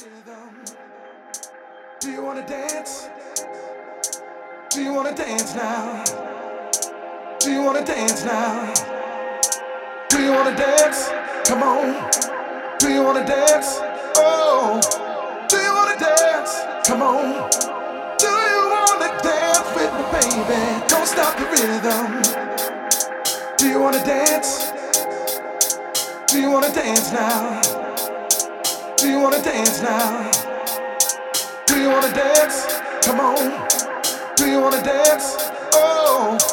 Do you wanna dance? Do you wanna dance now? Do you wanna dance now? Do you wanna dance? Come on. Do you wanna dance? Oh. Do you wanna dance? Come on. Do you wanna dance with me, baby? Don't stop the rhythm. Do you wanna dance? Do you wanna dance now? Do you wanna dance now? Do you wanna dance? Come on. Do you wanna dance? Oh.